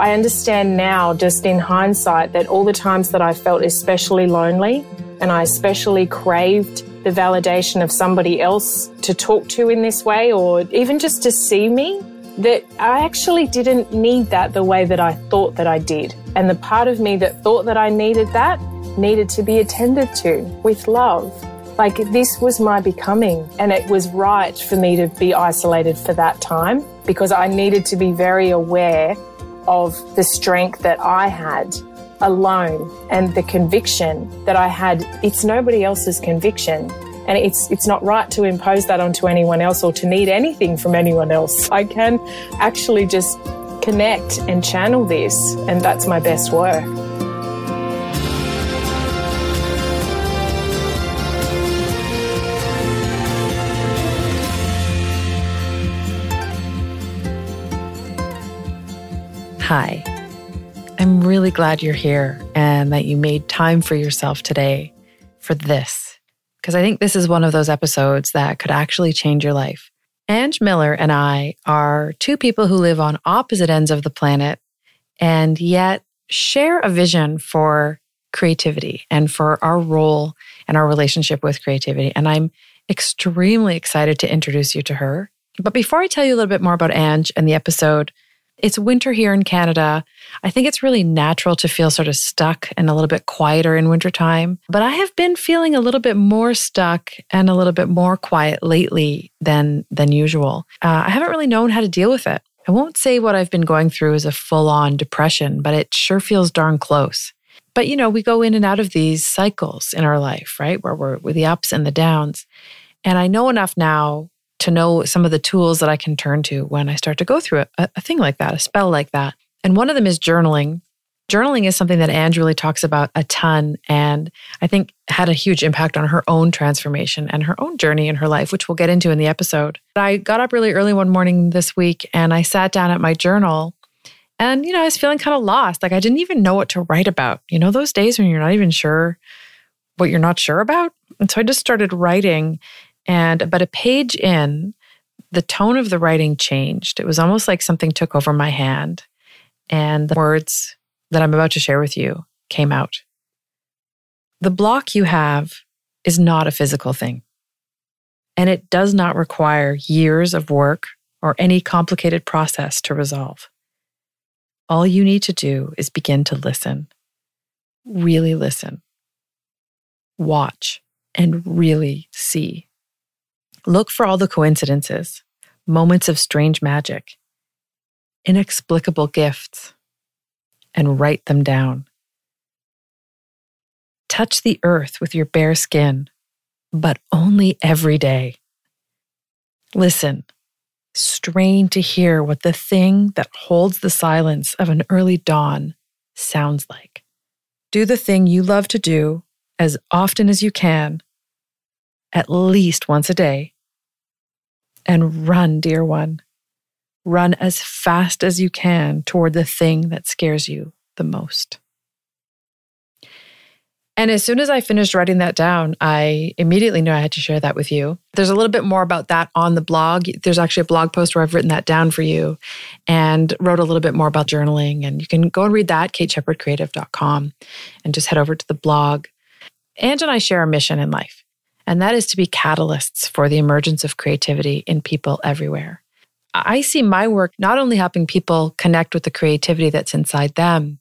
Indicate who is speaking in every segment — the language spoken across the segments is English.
Speaker 1: I understand now, just in hindsight, that all the times that I felt especially lonely and I especially craved the validation of somebody else to talk to in this way or even just to see me, that I actually didn't need that the way that I thought that I did. And the part of me that thought that I needed that needed to be attended to with love. Like this was my becoming, and it was right for me to be isolated for that time because I needed to be very aware of the strength that I had alone and the conviction that I had. It's nobody else's conviction. And it's, it's not right to impose that onto anyone else or to need anything from anyone else. I can actually just connect and channel this, and that's my best work.
Speaker 2: Hi. I'm really glad you're here and that you made time for yourself today for this, because I think this is one of those episodes that could actually change your life. Ange Miller and I are two people who live on opposite ends of the planet and yet share a vision for creativity and for our role and our relationship with creativity. And I'm extremely excited to introduce you to her. But before I tell you a little bit more about Ange and the episode, it's winter here in Canada. I think it's really natural to feel sort of stuck and a little bit quieter in wintertime. But I have been feeling a little bit more stuck and a little bit more quiet lately than than usual. Uh, I haven't really known how to deal with it. I won't say what I've been going through is a full on depression, but it sure feels darn close. But you know, we go in and out of these cycles in our life, right? Where we're with the ups and the downs. And I know enough now to know some of the tools that I can turn to when I start to go through a, a thing like that, a spell like that. And one of them is journaling. Journaling is something that Ange really talks about a ton and I think had a huge impact on her own transformation and her own journey in her life, which we'll get into in the episode. I got up really early one morning this week and I sat down at my journal and, you know, I was feeling kind of lost. Like I didn't even know what to write about. You know, those days when you're not even sure what you're not sure about. And so I just started writing and about a page in, the tone of the writing changed. It was almost like something took over my hand, and the words that I'm about to share with you came out. The block you have is not a physical thing, and it does not require years of work or any complicated process to resolve. All you need to do is begin to listen, really listen, watch, and really see. Look for all the coincidences, moments of strange magic, inexplicable gifts, and write them down. Touch the earth with your bare skin, but only every day. Listen, strain to hear what the thing that holds the silence of an early dawn sounds like. Do the thing you love to do as often as you can at least once a day. And run, dear one. Run as fast as you can toward the thing that scares you the most. And as soon as I finished writing that down, I immediately knew I had to share that with you. There's a little bit more about that on the blog. There's actually a blog post where I've written that down for you and wrote a little bit more about journaling. And you can go and read that, kateshepherdcreative.com, and just head over to the blog. Ange and I share a mission in life and that is to be catalysts for the emergence of creativity in people everywhere. I see my work not only helping people connect with the creativity that's inside them,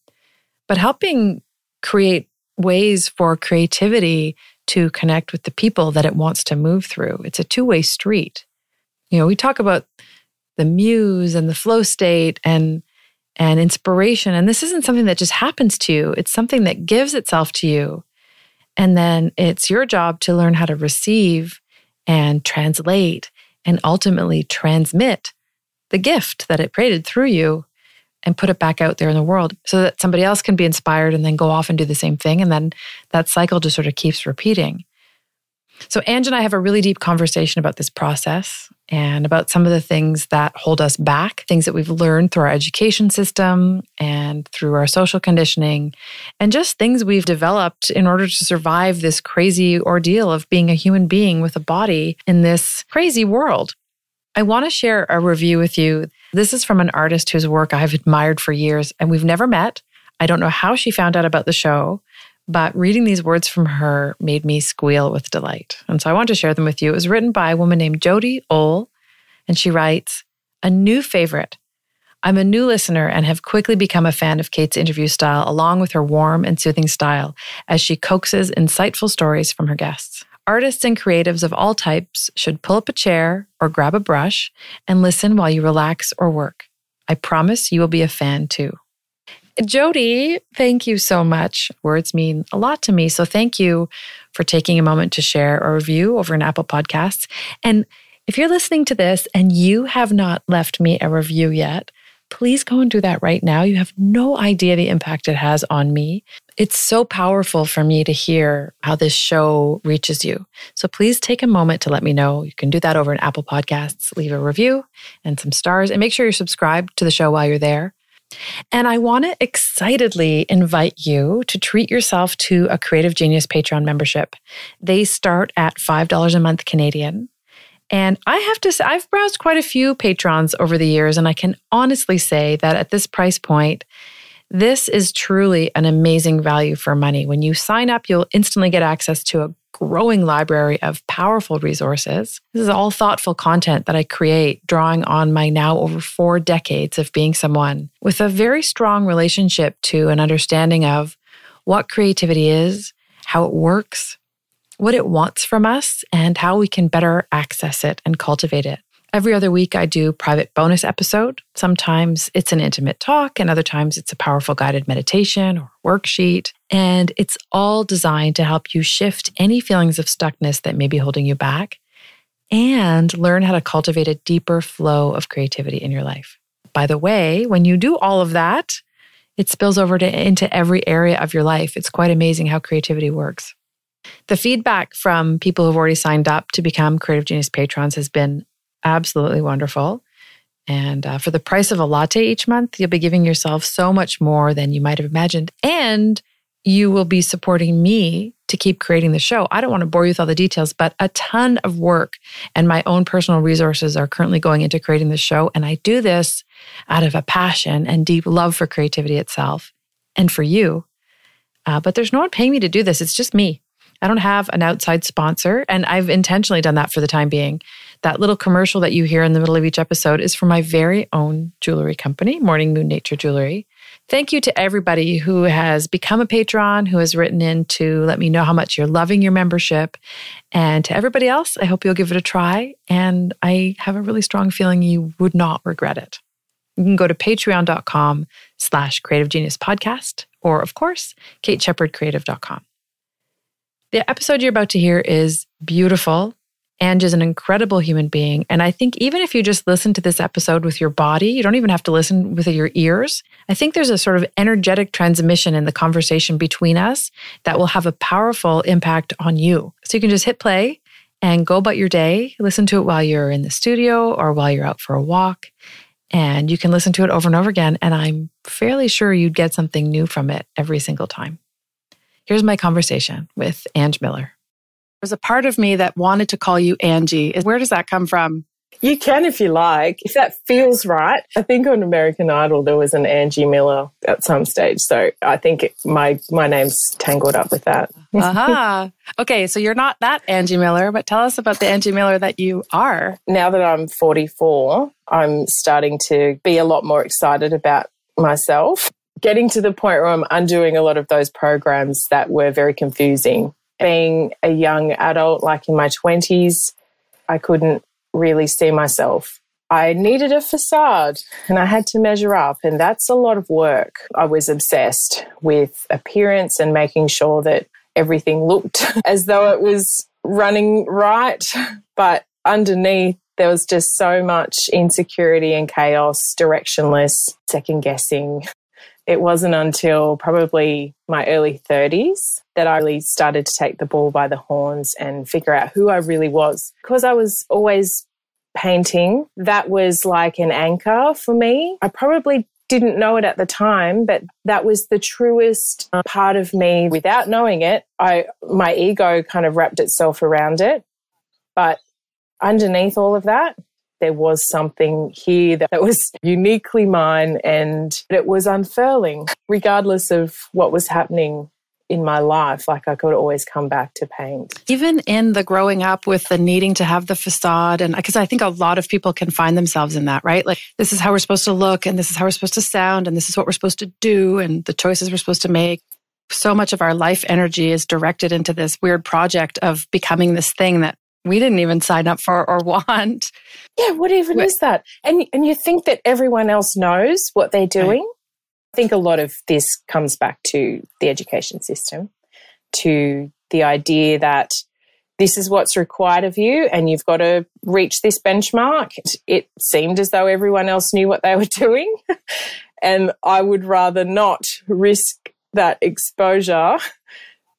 Speaker 2: but helping create ways for creativity to connect with the people that it wants to move through. It's a two way street. You know, we talk about the muse and the flow state and and inspiration and this isn't something that just happens to you it's something that gives itself to you and then it's your job to learn how to receive and translate and ultimately transmit the gift that it created through you and put it back out there in the world so that somebody else can be inspired and then go off and do the same thing. And then that cycle just sort of keeps repeating. So, Ange and I have a really deep conversation about this process and about some of the things that hold us back, things that we've learned through our education system and through our social conditioning, and just things we've developed in order to survive this crazy ordeal of being a human being with a body in this crazy world. I want to share a review with you This is from an artist whose work I've admired for years, and we've never met. I don't know how she found out about the show, but reading these words from her made me squeal with delight. And so I want to share them with you. It was written by a woman named Jody Ole, and she writes A new favorite. I'm a new listener and have quickly become a fan of Kate's interview style, along with her warm and soothing style, as she coaxes insightful stories from her guests. Artists and creatives of all types should pull up a chair or grab a brush and listen while you relax or work. I promise you will be a fan too. Jody, thank you so much. Words mean a lot to me. So thank you for taking a moment to share a review over an Apple Podcasts. And if you're listening to this and you have not left me a review yet, please go and do that right now. You have no idea the impact it has on me. It's so powerful for me to hear how this show reaches you. So please take a moment to let me know. You can do that over in Apple Podcasts, leave a review and some stars, and make sure you're subscribed to the show while you're there. And I want to excitedly invite you to treat yourself to a Creative Genius Patreon membership. They start at $5 a month Canadian. And I have to say, I've browsed quite a few patrons over the years, and I can honestly say that at this price point, this is truly an amazing value for money. When you sign up, you'll instantly get access to a growing library of powerful resources. This is all thoughtful content that I create, drawing on my now over four decades of being someone with a very strong relationship to an understanding of what creativity is, how it works, what it wants from us, and how we can better access it and cultivate it. Every other week, I do private bonus episode. Sometimes it's an intimate talk, and other times it's a powerful guided meditation or worksheet. And it's all designed to help you shift any feelings of stuckness that may be holding you back and learn how to cultivate a deeper flow of creativity in your life. By the way, when you do all of that, it spills over to, into every area of your life. It's quite amazing how creativity works. The feedback from people who've already signed up to become Creative Genius patrons has been absolutely wonderful. And uh, for the price of a latte each month, you'll be giving yourself so much more than you might have imagined. And you will be supporting me to keep creating the show. I don't want to bore you with all the details, but a ton of work and my own personal resources are currently going into creating the show. And I do this out of a passion and deep love for creativity itself and for you. Uh, but there's no one paying me to do this. It's just me. I don't have an outside sponsor, and I've intentionally done that for the time being. That little commercial that you hear in the middle of each episode is for my very own jewelry company, Morning Moon Nature Jewelry. Thank you to everybody who has become a patron, who has written in to let me know how much you're loving your membership. And to everybody else, I hope you'll give it a try. And I have a really strong feeling you would not regret it. You can go to patreon.com slash creative genius podcast, or of course, kateshepherdcreative.com. The episode you're about to hear is beautiful. Ange is an incredible human being. And I think even if you just listen to this episode with your body, you don't even have to listen with your ears. I think there's a sort of energetic transmission in the conversation between us that will have a powerful impact on you. So you can just hit play and go about your day. Listen to it while you're in the studio or while you're out for a walk. And you can listen to it over and over again. And I'm fairly sure you'd get something new from it every single time. Here's my conversation with Ange Miller. There's a part of me that wanted to call you Angie. Where does that come from?
Speaker 1: You can if you like, if that feels right. I think on American Idol there was an Angie Miller at some stage, so I think it, my my name's tangled up with that.
Speaker 2: Aha! uh-huh. Okay, so you're not that Angie Miller, but tell us about the Angie Miller that you are.
Speaker 1: Now that I'm 44, I'm starting to be a lot more excited about myself getting to the point where I'm undoing a lot of those programs that were very confusing. Being a young adult, like in my 20s, I couldn't really see myself. I needed a facade and I had to measure up, and that's a lot of work. I was obsessed with appearance and making sure that everything looked as though it was running right. But underneath, there was just so much insecurity and chaos, directionless, second guessing it wasn't until probably my early 30s that I really started to take the ball by the horns and figure out who I really was. Because I was always painting, that was like an anchor for me. I probably didn't know it at the time, but that was the truest uh, part of me without knowing it. I my ego kind of wrapped itself around it. But underneath all of that, there was something here that was uniquely mine and it was unfurling, regardless of what was happening in my life, like I could always come back to paint.
Speaker 2: Even in the growing up with the needing to have the facade, and because I think a lot of people can find themselves in that, right? Like, this is how we're supposed to look, and this is how we're supposed to sound, and this is what we're supposed to do, and the choices we're supposed to make. So much of our life energy is directed into this weird project of becoming this thing that we didn't even sign up for or want.
Speaker 1: Yeah, what even is that? And and you think that everyone else knows what they're doing? Right. I think a lot of this comes back to the education system, to the idea that this is what's required of you and you've got to reach this benchmark. It seemed as though everyone else knew what they were doing. and I would rather not risk that exposure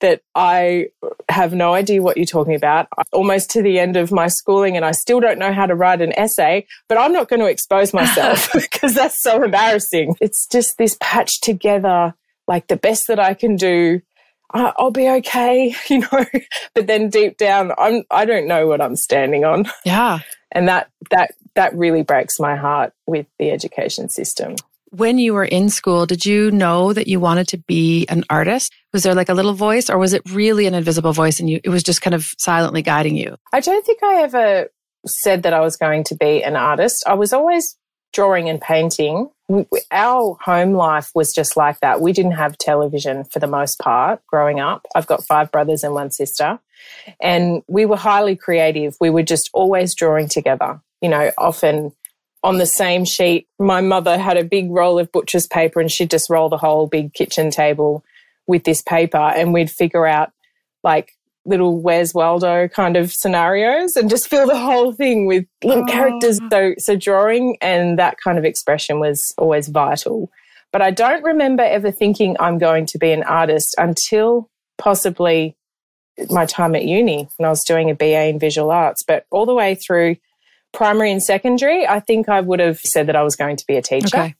Speaker 1: that I have no idea what you're talking about, I'm almost to the end of my schooling, and I still don't know how to write an essay, but I'm not going to expose myself because that's so embarrassing. It's just this patch together, like the best that I can do. I'll be okay, you know, but then deep down, I'm, I don't know what I'm standing on.
Speaker 2: Yeah.
Speaker 1: And that, that, that really breaks my heart with the education system
Speaker 2: when you were in school, did you know that you wanted to be an artist? Was there like a little voice or was it really an invisible voice and you, it was just kind of silently guiding you?
Speaker 1: I don't think I ever said that I was going to be an artist. I was always drawing and painting. Our home life was just like that. We didn't have television for the most part growing up. I've got five brothers and one sister. And we were highly creative. We were just always drawing together. You know, often on the same sheet. My mother had a big roll of butcher's paper and she'd just roll the whole big kitchen table with this paper and we'd figure out like little Where's Waldo kind of scenarios and just fill the whole thing with little oh. characters. So, so drawing and that kind of expression was always vital. But I don't remember ever thinking I'm going to be an artist until possibly my time at uni when I was doing a BA in visual arts. But all the way through primary and secondary, I think I would have said that I was going to be a teacher. Okay.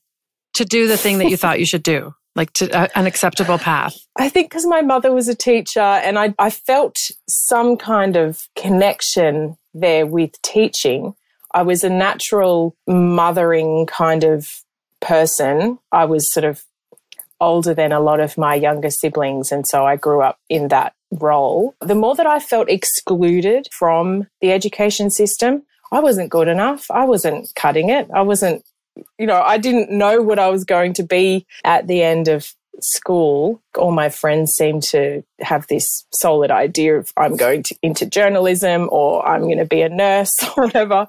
Speaker 2: To do the thing that you thought you should do, like to uh, an acceptable path.
Speaker 1: I think because my mother was a teacher and I, I felt some kind of connection there with teaching. I was a natural mothering kind of person. I was sort of older than a lot of my younger siblings. And so I grew up in that role. The more that I felt excluded from the education system, I wasn't good enough. I wasn't cutting it. I wasn't, you know, I didn't know what I was going to be at the end of school. All my friends seemed to have this solid idea of I'm going to, into journalism or I'm going to be a nurse or whatever.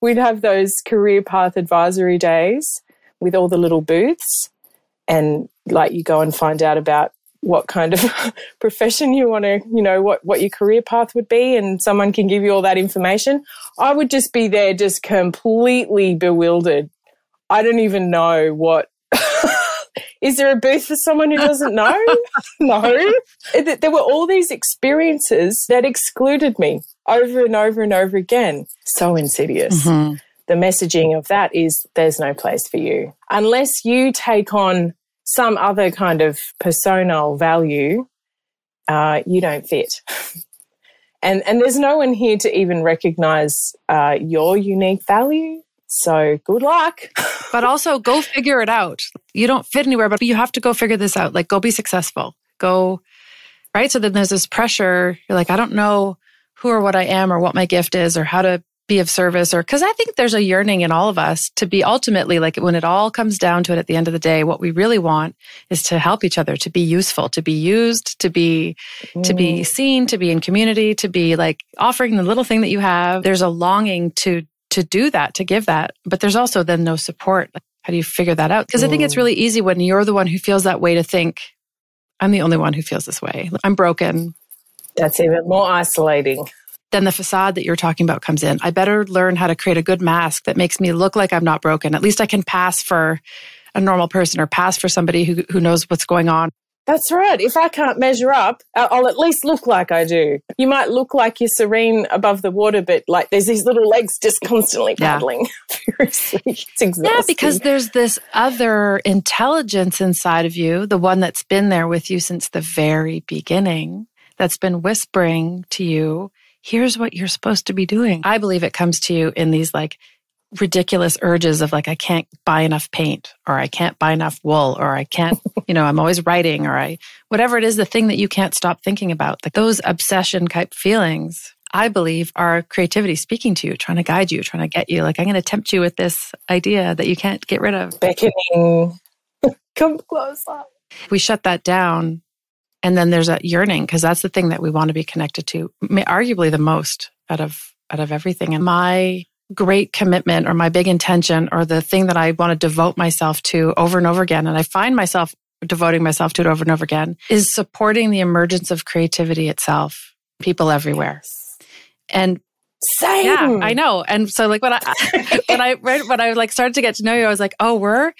Speaker 1: We'd have those career path advisory days with all the little booths and like you go and find out about what kind of profession you want to, you know, what, what your career path would be, and someone can give you all that information. I would just be there, just completely bewildered. I don't even know what. Is there a booth for someone who doesn't know? no. There were all these experiences that excluded me over and over and over again. So insidious. Mm-hmm. The messaging of that is there's no place for you. Unless you take on some other kind of personal value, uh, you don't fit. and and there's no one here to even recognize uh, your unique value. So good luck.
Speaker 2: but also go figure it out. You don't fit anywhere, but you have to go figure this out. Like go be successful. Go right. So then there's this pressure. You're like, I don't know who or what I am or what my gift is or how to be of service or because I think there's a yearning in all of us to be ultimately like when it all comes down to it at the end of the day, what we really want is to help each other, to be useful, to be used, to be, mm. to be mm. seen, to be in community, to be like offering the little thing that you have. There's a longing to, to do that, to give that. But there's also then no support. How do you figure that out? Because mm. I think it's mm. really easy when you're the one who feels that way to think, I'm the only one who feels this way. I'm broken.
Speaker 1: That's even more isolating
Speaker 2: then the facade that you're talking about comes in. I better learn how to create a good mask that makes me look like I'm not broken. At least I can pass for a normal person or pass for somebody who, who knows what's going on.
Speaker 1: That's right. If I can't measure up, I'll at least look like I do. You might look like you're serene above the water, but like there's these little legs just constantly paddling yeah.
Speaker 2: Yeah, because there's this other intelligence inside of you, the one that's been there with you since the very beginning, that's been whispering to you here's what you're supposed to be doing. I believe it comes to you in these like ridiculous urges of like, I can't buy enough paint or I can't buy enough wool or I can't, you know, I'm always writing or I, whatever it is, the thing that you can't stop thinking about, like those obsession type feelings, I believe are creativity speaking to you, trying to guide you, trying to get you. Like, I'm going to tempt you with this idea that you can't get rid of.
Speaker 1: Beckoning. Come closer.
Speaker 2: We shut that down. And then there's a yearning because that's the thing that we want to be connected to, arguably the most out of out of everything. And my great commitment or my big intention or the thing that I want to devote myself to over and over again, and I find myself devoting myself to it over and over again, is supporting the emergence of creativity itself, people everywhere. And
Speaker 1: same.
Speaker 2: Yeah, I know. And so like when I when I when I like started to get to know you, I was like, oh, we're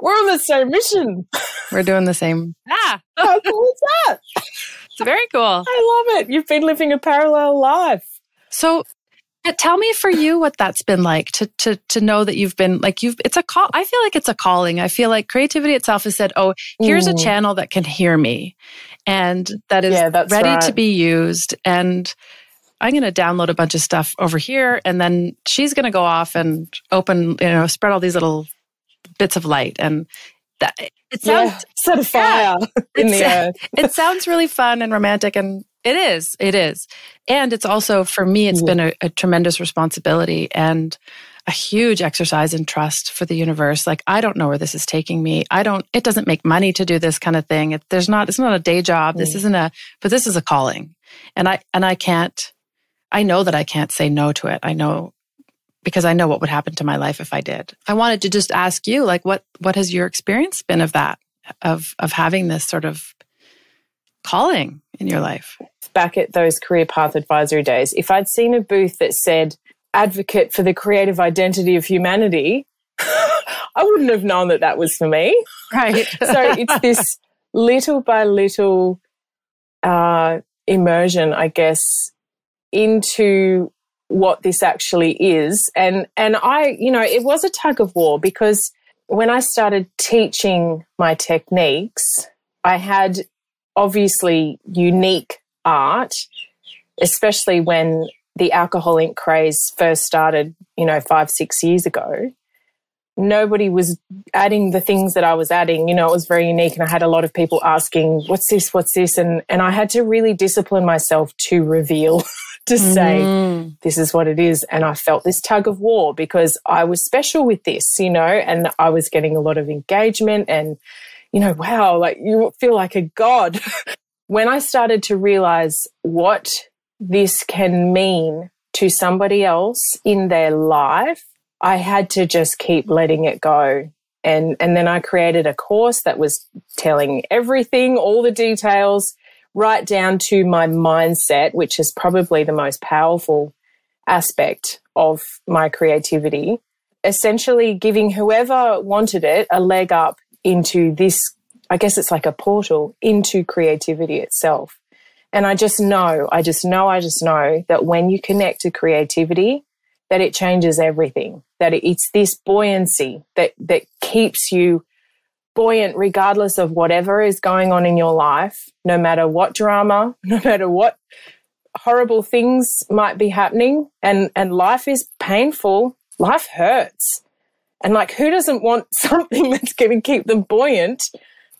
Speaker 1: we're on the same mission.
Speaker 2: We're doing the same.
Speaker 1: Yeah. How cool is that?
Speaker 2: It's very cool.
Speaker 1: I love it. You've been living a parallel life.
Speaker 2: So uh, tell me for you what that's been like to to to know that you've been like you've it's a call I feel like it's a calling. I feel like creativity itself has said, "Oh, here's mm. a channel that can hear me and that is yeah, ready right. to be used and I'm going to download a bunch of stuff over here and then she's going to go off and open, you know, spread all these little bits of light and that it sounds yeah,
Speaker 1: set a fire yeah, in the earth.
Speaker 2: it sounds really fun and romantic and it is. It is. And it's also, for me, it's yeah. been a, a, tremendous responsibility and a huge exercise in trust for the universe. Like, I don't know where this is taking me. I don't, it doesn't make money to do this kind of thing. It, there's not, it's not a day job. This mm. isn't a, but this is a calling. And I, and I can't, I know that I can't say no to it. I know because I know what would happen to my life if I did. I wanted to just ask you, like, what, what has your experience been of that, of, of having this sort of calling in your life?
Speaker 1: Back at those career path advisory days, if I'd seen a booth that said advocate for the creative identity of humanity, I wouldn't have known that that was for me.
Speaker 2: Right.
Speaker 1: so it's this little by little uh, immersion, I guess, into what this actually is. And and I, you know, it was a tug of war because when I started teaching my techniques, I had obviously unique art, especially when the alcohol ink craze first started, you know, five, six years ago. Nobody was adding the things that I was adding. You know, it was very unique. And I had a lot of people asking, what's this? What's this? And, and I had to really discipline myself to reveal, to say, mm. this is what it is. And I felt this tug of war because I was special with this, you know, and I was getting a lot of engagement and, you know, wow, like you feel like a god. when I started to realize what this can mean to somebody else in their life, I had to just keep letting it go. And, and then I created a course that was telling everything, all the details, right down to my mindset, which is probably the most powerful aspect of my creativity. Essentially giving whoever wanted it a leg up into this, I guess it's like a portal into creativity itself. And I just know, I just know, I just know that when you connect to creativity, that it changes everything, that it's this buoyancy that, that keeps you buoyant regardless of whatever is going on in your life, no matter what drama, no matter what horrible things might be happening. And, and life is painful. Life hurts. And like, who doesn't want something that's going to keep them buoyant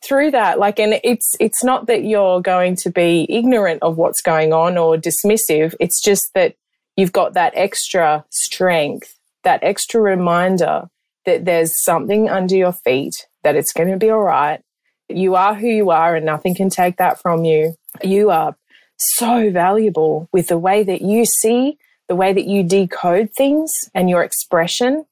Speaker 1: through that? Like, and it's, it's not that you're going to be ignorant of what's going on or dismissive. It's just that you've got that extra strength, that extra reminder that there's something under your feet, that it's going to be all right. You are who you are and nothing can take that from you. You are so valuable with the way that you see, the way that you decode things and your expression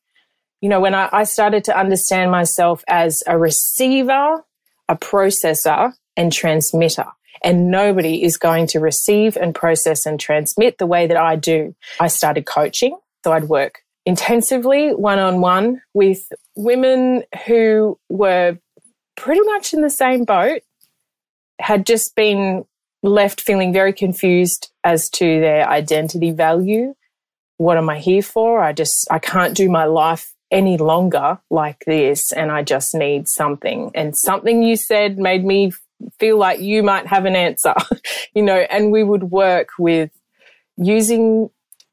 Speaker 1: you know, when I, I started to understand myself as a receiver, a processor, and transmitter. And nobody is going to receive and process and transmit the way that I do. I started coaching. So I'd work intensively one on one with women who were pretty much in the same boat, had just been left feeling very confused as to their identity value. What am I here for? I just, I can't do my life any longer like this and I just need something. And something you said made me feel like you might have an answer, you know, and we would work with using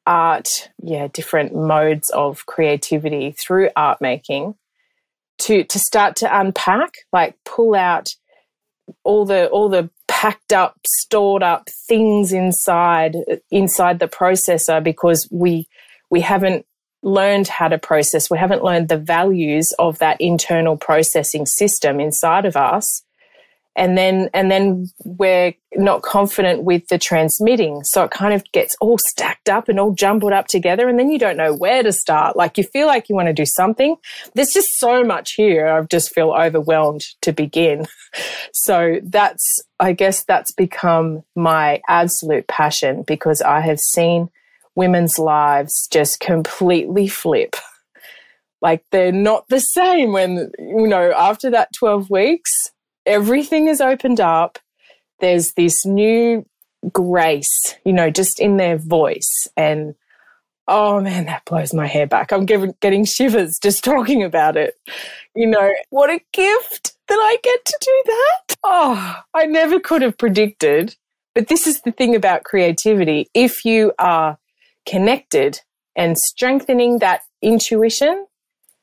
Speaker 1: art, yeah, different modes of creativity through art making to to start to unpack, like pull out all the all the packed up, stored up things inside inside the processor because we we haven't learned how to process. We haven't learned the values of that internal processing system inside of us and then and then we're not confident with the transmitting. So it kind of gets all stacked up and all jumbled up together and then you don't know where to start. Like you feel like you want to do something. There's just so much here i just feel overwhelmed to begin. So that's i guess that's become my absolute passion because i have seen women's lives just completely flip. Like they're not the same when you know after that 12 weeks everything is opened up. There's this new grace, you know, just in their voice. And oh man, that blows my hair back. I'm getting, shivers just talking about it. You know, what a gift that I get to do that. Oh, I never could have predicted. But this is the thing about creativity. If you are connected and strengthening that intuition,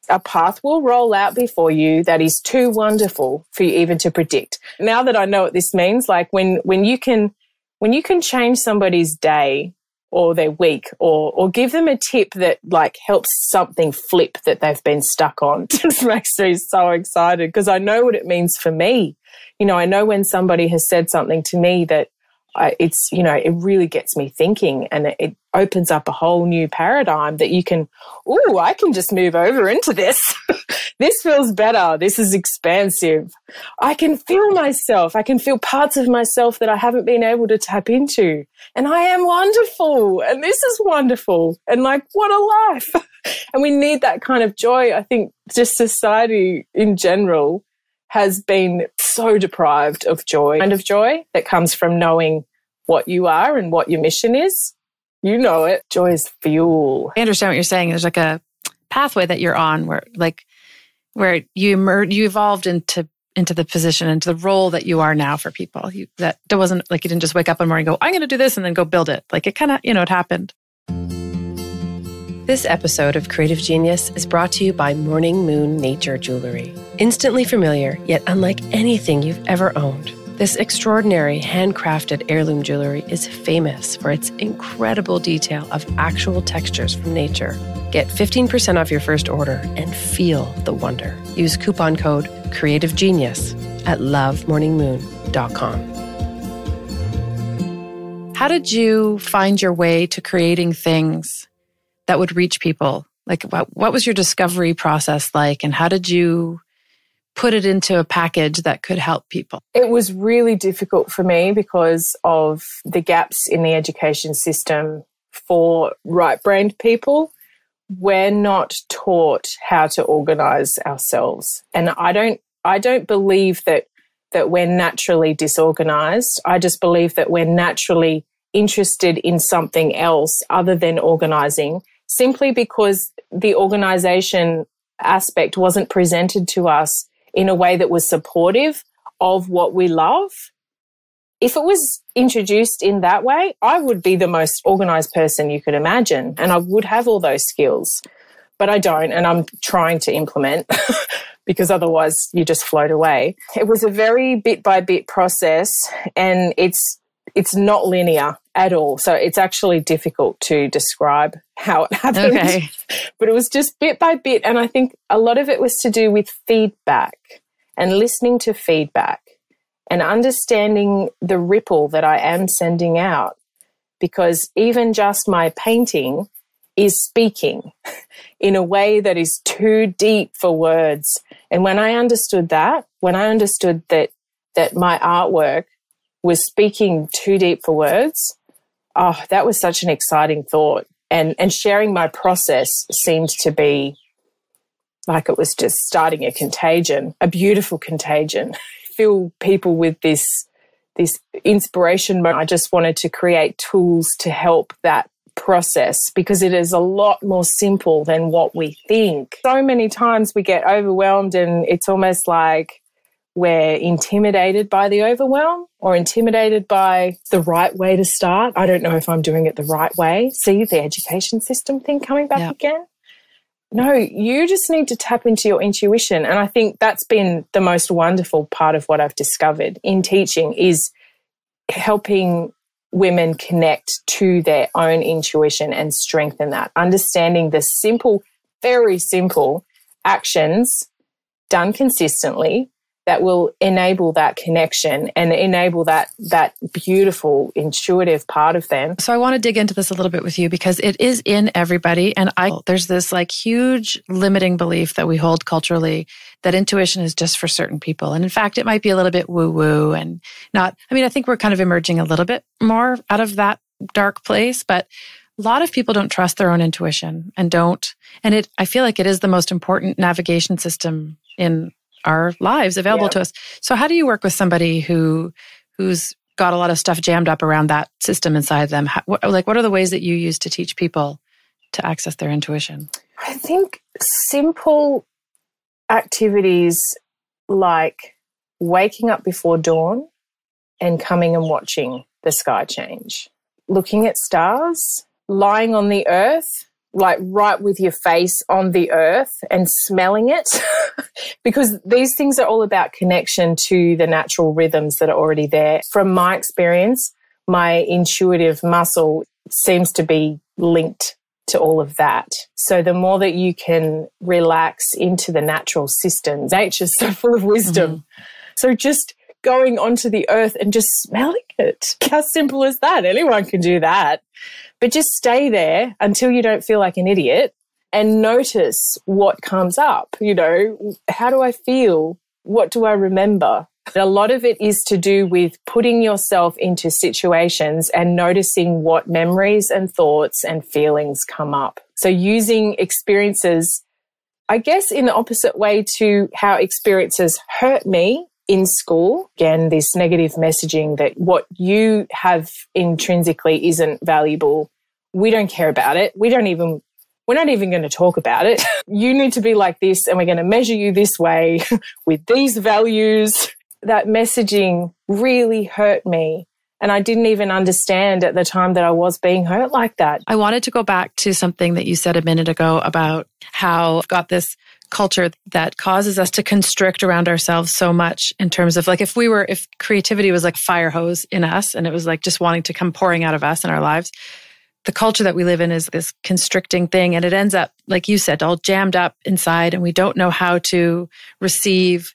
Speaker 1: a path will roll out before you that is too wonderful for you even to predict. Now that I know what this means, like when, when you can, when you can change somebody's day or their week or, or give them a tip that like helps something flip that they've been stuck on just makes me so excited because I know what it means for me. You know, I know when somebody has said something to me that I, it's you know it really gets me thinking and it, it, opens up a whole new paradigm that you can oh i can just move over into this. This feels better. This is expansive. I can feel myself. I can feel parts of myself that i haven't been able to tap into. And i am wonderful. And this is wonderful. And like what a life. And we need that kind of joy i think just society in general has been so deprived of joy and of joy that comes from knowing what you are and what your mission is. You know it. Joy is fuel.
Speaker 2: I understand what you're saying. There's like a pathway that you're on where like where you emerged, you evolved into into the position into the role that you are now for people. You, that that wasn't like you didn't just wake up one morning and go, I'm going to do this and then go build it. Like it kind of, you know, it happened.
Speaker 3: This episode of Creative Genius is brought to you by Morning Moon Nature Jewelry. Instantly familiar, yet unlike anything you've ever owned. This extraordinary handcrafted heirloom jewelry is famous for its incredible detail of actual textures from nature. Get 15% off your first order and feel the wonder. Use coupon code Creative Genius at lovemorningmoon.com.
Speaker 2: How did you find your way to creating things that would reach people? Like, what, what was your discovery process like, and how did you put it into a package that could help people?
Speaker 1: It was really difficult for me because of the gaps in the education system for right brained people. We're not taught how to organize ourselves. And I don't I don't believe that that we're naturally disorganized. I just believe that we're naturally interested in something else other than organizing simply because the organization aspect wasn't presented to us in a way that was supportive of what we love. If it was introduced in that way, I would be the most organized person you could imagine and I would have all those skills. But I don't, and I'm trying to implement because otherwise you just float away. It was a very bit by bit process and it's it's not linear at all. So it's actually difficult to describe how it happened. Okay. But it was just bit by bit. And I think a lot of it was to do with feedback and listening to feedback and understanding the ripple that I am sending out. Because even just my painting is speaking in a way that is too deep for words. And when I understood that, when I understood that, that my artwork was speaking too deep for words, oh, that was such an exciting thought. And, and sharing my process seemed to be like it was just starting a contagion, a beautiful contagion. Fill people with this, this inspiration. I just wanted to create tools to help that process because it is a lot more simple than what we think. So many times we get overwhelmed and it's almost like we're intimidated by the overwhelm or intimidated by the right way to start. I don't know if I'm doing it the right way. See the education system thing coming back again? No, you just need to tap into your intuition. And I think that's been the most wonderful part of what I've discovered in teaching is helping women connect to their own intuition and strengthen that, understanding the simple, very simple actions done consistently that will enable that connection and enable that that beautiful intuitive part of them.
Speaker 2: So I want to dig into this a little bit with you because it is in everybody and I oh. there's this like huge limiting belief that we hold culturally that intuition is just for certain people. And in fact, it might be a little bit woo woo and not I mean I think we're kind of emerging a little bit more out of that dark place, but a lot of people don't trust their own intuition and don't and it i feel like it is the most important navigation system in our lives available yeah. to us. So how do you work with somebody who who's got a lot of stuff jammed up around that system inside them? How, what, like what are the ways that you use to teach people to access their intuition?
Speaker 1: I think simple activities like waking up before dawn and coming and watching the sky change, looking at stars, lying on the earth like right with your face on the earth and smelling it because these things are all about connection to the natural rhythms that are already there. From my experience, my intuitive muscle seems to be linked to all of that. So the more that you can relax into the natural systems, nature's so full of wisdom. Mm-hmm. So just going onto the earth and just smelling it. How simple is that? Anyone can do that. But just stay there until you don't feel like an idiot and notice what comes up. You know, how do I feel? What do I remember? A lot of it is to do with putting yourself into situations and noticing what memories and thoughts and feelings come up. So using experiences, I guess, in the opposite way to how experiences hurt me in school. Again, this negative messaging that what you have intrinsically isn't valuable. We don't care about it. We don't even, we're not even going to talk about it. you need to be like this and we're going to measure you this way with these values. That messaging really hurt me. And I didn't even understand at the time that I was being hurt like that.
Speaker 2: I wanted to go back to something that you said a minute ago about how I've got this culture that causes us to constrict around ourselves so much in terms of like if we were if creativity was like fire hose in us and it was like just wanting to come pouring out of us in our lives the culture that we live in is this constricting thing and it ends up like you said all jammed up inside and we don't know how to receive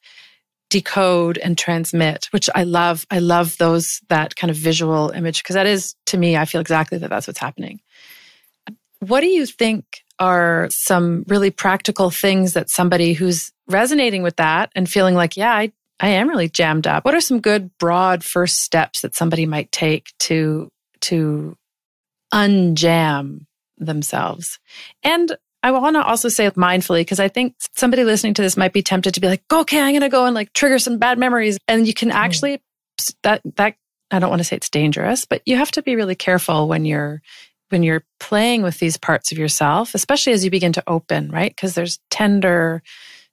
Speaker 2: decode and transmit which i love. I love those that kind of visual image because that is to me i feel exactly that that's what's happening. What do you think are some really practical things that somebody who's resonating with that and feeling like, yeah, I, I am really jammed up. What are some good broad first steps that somebody might take to to unjam themselves? And I want to also say mindfully because I think somebody listening to this might be tempted to be like, okay, I'm going to go and like trigger some bad memories, and you can mm. actually that that I don't want to say it's dangerous, but you have to be really careful when you're when you're playing with these parts of yourself, especially as you begin to open, right? Because there's tender,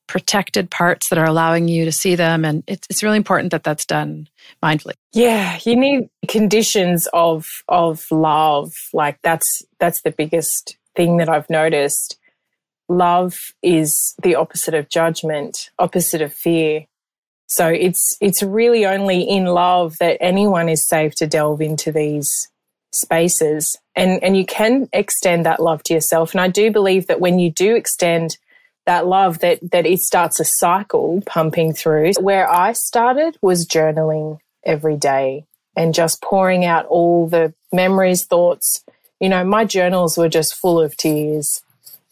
Speaker 2: protected parts that are allowing you to see them. And it's, it's really important that that's done mindfully.
Speaker 1: Yeah, you need conditions of of love. Like that's that's the biggest thing that I've noticed. Love is the opposite of judgment, opposite of fear. So it's it's really only in love that anyone is safe to delve into these spaces. And and you can extend that love to yourself. And i do believe that when you do extend that love that that it starts a cycle pumping through. Where i started was journaling every day and just pouring out all the memories thoughts. You know my journals were just full of tears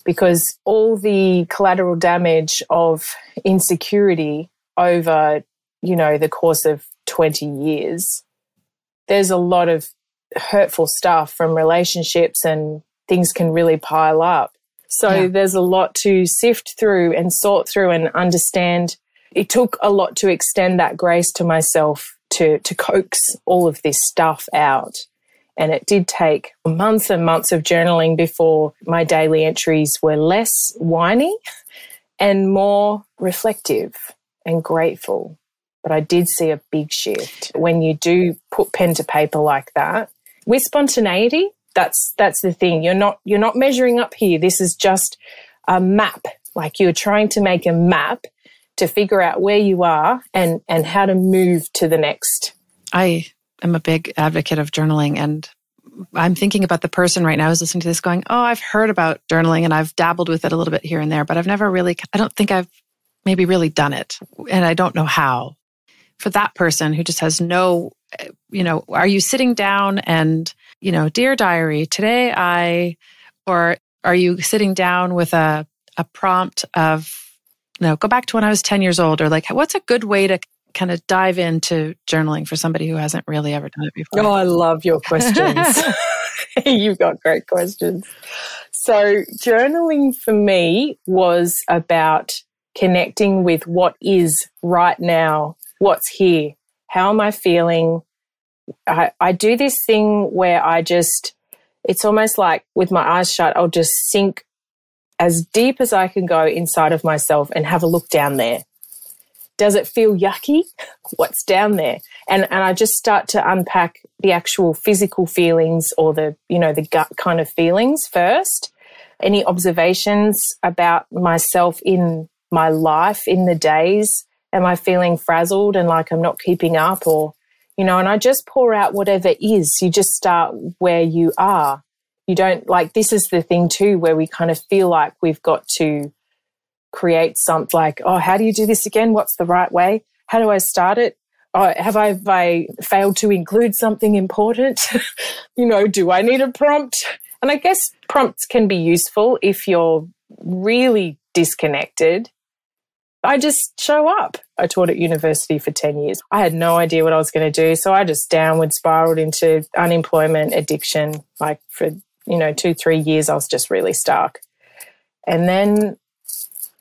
Speaker 1: because all the collateral damage of insecurity over you know the course of 20 years there's a lot of hurtful stuff from relationships and things can really pile up. So yeah. there's a lot to sift through and sort through and understand. It took a lot to extend that grace to myself to, to coax all of this stuff out. And it did take months and months of journaling before my daily entries were less whiny and more reflective and grateful but I did see a big shift when you do put pen to paper like that with spontaneity. That's that's the thing. You're not you're not measuring up here. This is just a map. Like you're trying to make a map to figure out where you are and and how to move to the next.
Speaker 2: I am a big advocate of journaling and I'm thinking about the person right now who's listening to this going, Oh, I've heard about journaling and I've dabbled with it a little bit here and there, but I've never really, I don't think I've maybe really done it. And I don't know how. For that person who just has no, you know, are you sitting down and, you know, dear diary, today I, or are you sitting down with a, a prompt of, you know, go back to when I was 10 years old or like, what's a good way to kind of dive into journaling for somebody who hasn't really ever done it before?
Speaker 1: Oh, I love your questions. You've got great questions. So, journaling for me was about connecting with what is right now, what's here. How am I feeling? I, I do this thing where I just, it's almost like with my eyes shut, I'll just sink as deep as I can go inside of myself and have a look down there. Does it feel yucky? What's down there? And and I just start to unpack the actual physical feelings or the, you know, the gut kind of feelings first. Any observations about myself in my life in the days? Am I feeling frazzled and like I'm not keeping up or, you know, and I just pour out whatever is. You just start where you are. You don't like, this is the thing too, where we kind of feel like we've got to create something like, oh, how do you do this again? What's the right way? How do I start it? Oh, have I, have I failed to include something important? you know, do I need a prompt? And I guess prompts can be useful if you're really disconnected I just show up. I taught at university for 10 years. I had no idea what I was going to do. So I just downward spiraled into unemployment, addiction. Like for, you know, two, three years, I was just really stuck. And then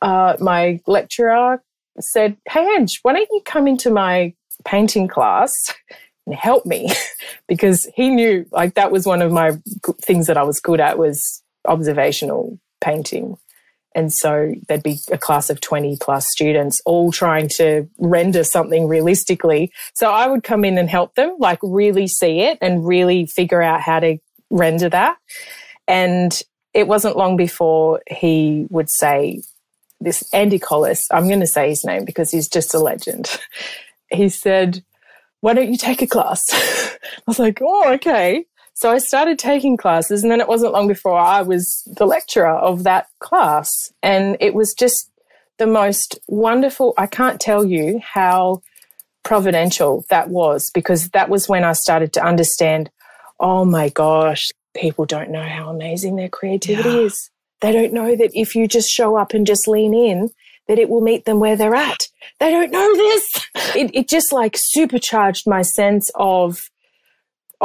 Speaker 1: uh, my lecturer said, Hey, Ange, why don't you come into my painting class and help me? because he knew like that was one of my things that I was good at was observational painting. And so there'd be a class of 20 plus students all trying to render something realistically. So I would come in and help them, like really see it and really figure out how to render that. And it wasn't long before he would say, this Andy Collis, I'm going to say his name because he's just a legend. He said, Why don't you take a class? I was like, Oh, okay. So I started taking classes, and then it wasn't long before I was the lecturer of that class. And it was just the most wonderful, I can't tell you how providential that was because that was when I started to understand oh my gosh, people don't know how amazing their creativity yeah. is. They don't know that if you just show up and just lean in, that it will meet them where they're at. They don't know this. It, it just like supercharged my sense of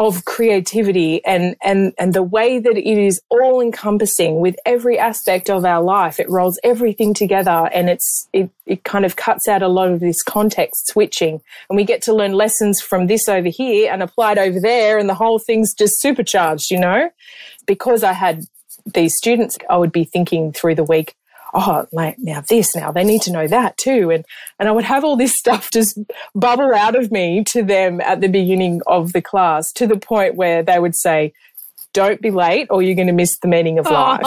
Speaker 1: of creativity and and and the way that it is all encompassing with every aspect of our life. It rolls everything together and it's it, it kind of cuts out a lot of this context switching. And we get to learn lessons from this over here and apply it over there and the whole thing's just supercharged you know? Because i had these students i would be thinking through the week oh, like now this, now they need to know that too. And, and I would have all this stuff just bubble out of me to them at the beginning of the class to the point where they would say, don't be late or you're going to miss the meaning of life.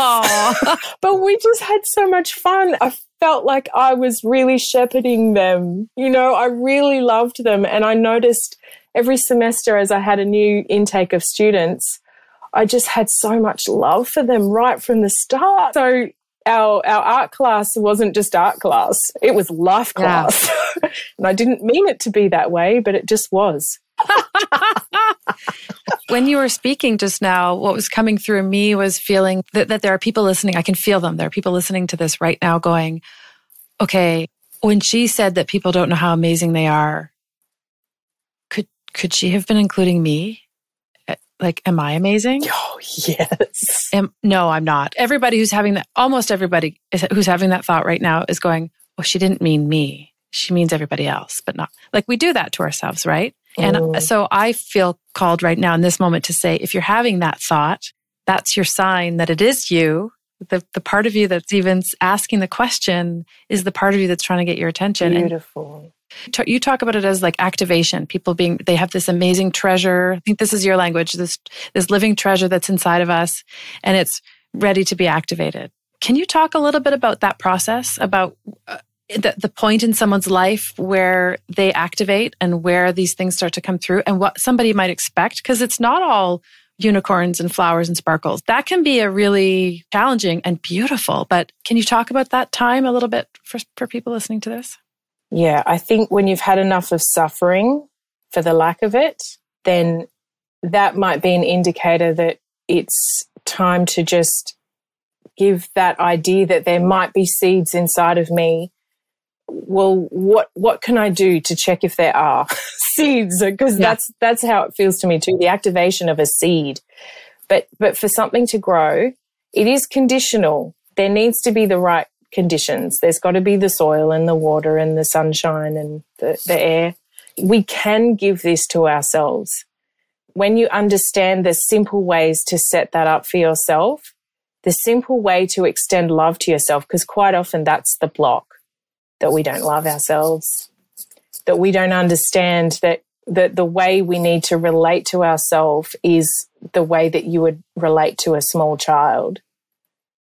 Speaker 1: but we just had so much fun. I felt like I was really shepherding them. You know, I really loved them. And I noticed every semester as I had a new intake of students, I just had so much love for them right from the start. So our our art class wasn't just art class; it was life class, yeah. and I didn't mean it to be that way, but it just was.
Speaker 2: when you were speaking just now, what was coming through me was feeling that, that there are people listening. I can feel them. There are people listening to this right now going, okay, when she said that people don't know how amazing they are, could could she have been including me? Like, am I amazing?
Speaker 1: Oh, yes.
Speaker 2: Am, no, I'm not. Everybody who's having that, almost everybody is, who's having that thought right now is going, well, she didn't mean me. She means everybody else, but not like we do that to ourselves, right? And mm. so I feel called right now in this moment to say, if you're having that thought, that's your sign that it is you. The, the part of you that's even asking the question is the part of you that's trying to get your attention.
Speaker 1: Beautiful.
Speaker 2: You talk about it as like activation. People being, they have this amazing treasure. I think this is your language, this, this living treasure that's inside of us and it's ready to be activated. Can you talk a little bit about that process, about uh, the, the point in someone's life where they activate and where these things start to come through and what somebody might expect? Because it's not all unicorns and flowers and sparkles. That can be a really challenging and beautiful. But can you talk about that time a little bit for, for people listening to this?
Speaker 1: Yeah, I think when you've had enough of suffering for the lack of it, then that might be an indicator that it's time to just give that idea that there might be seeds inside of me. Well what what can i do to check if there are seeds? Because yeah. that's that's how it feels to me too the activation of a seed. But but for something to grow it is conditional. There needs to be the right conditions. There's got to be the soil and the water and the sunshine and the, the air. We can give this to ourselves. When you understand the simple ways to set that up for yourself the simple way to extend love to yourself because quite often that's the block that we don't love ourselves, that we don't understand that that the way we need to relate to ourselves is the way that you would relate to a small child